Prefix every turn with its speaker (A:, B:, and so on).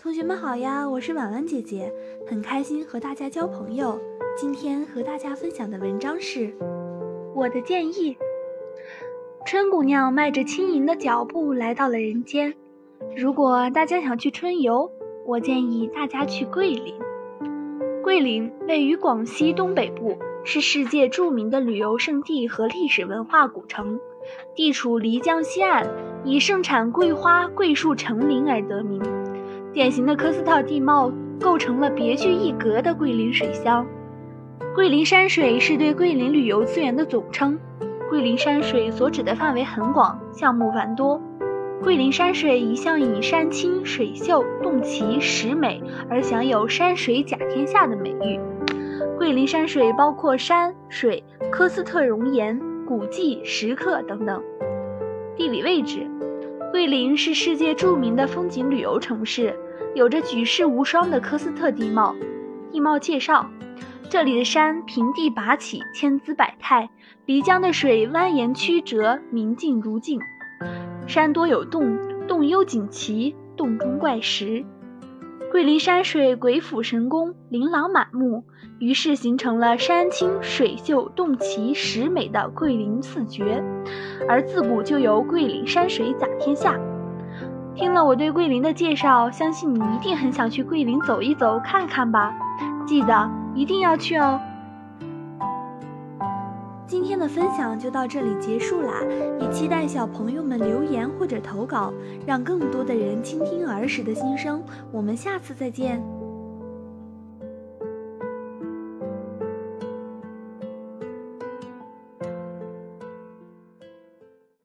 A: 同学们好呀，我是婉婉姐姐，很开心和大家交朋友。今天和大家分享的文章是我的建议。春姑娘迈着轻盈的脚步来到了人间。如果大家想去春游，我建议大家去桂林。桂林位于广西东北部，是世界著名的旅游胜地和历史文化古城，地处漓江西岸，以盛产桂花、桂树成林而得名。典型的科斯特地貌构成了别具一格的桂林水乡。桂林山水是对桂林旅游资源的总称。桂林山水所指的范围很广，项目繁多。桂林山水一向以山清水秀、洞奇石美而享有“山水甲天下”的美誉。桂林山水包括山水、科斯特熔岩、古迹、石刻等等。地理位置。桂林是世界著名的风景旅游城市，有着举世无双的科斯特地貌。地貌介绍：这里的山平地拔起，千姿百态；漓江的水蜿蜒曲折，明净如镜。山多有洞，洞幽景奇，洞中怪石。桂林山水鬼斧神工，琳琅满目，于是形成了山清水秀、洞奇石美的桂林四绝。而自古就有“桂林山水甲天下”。听了我对桂林的介绍，相信你一定很想去桂林走一走、看看吧？记得一定要去哦！今天的分享就到这里结束啦，也期待小朋友们留言或者投稿，让更多的人倾听儿时的心声。我们下次再见。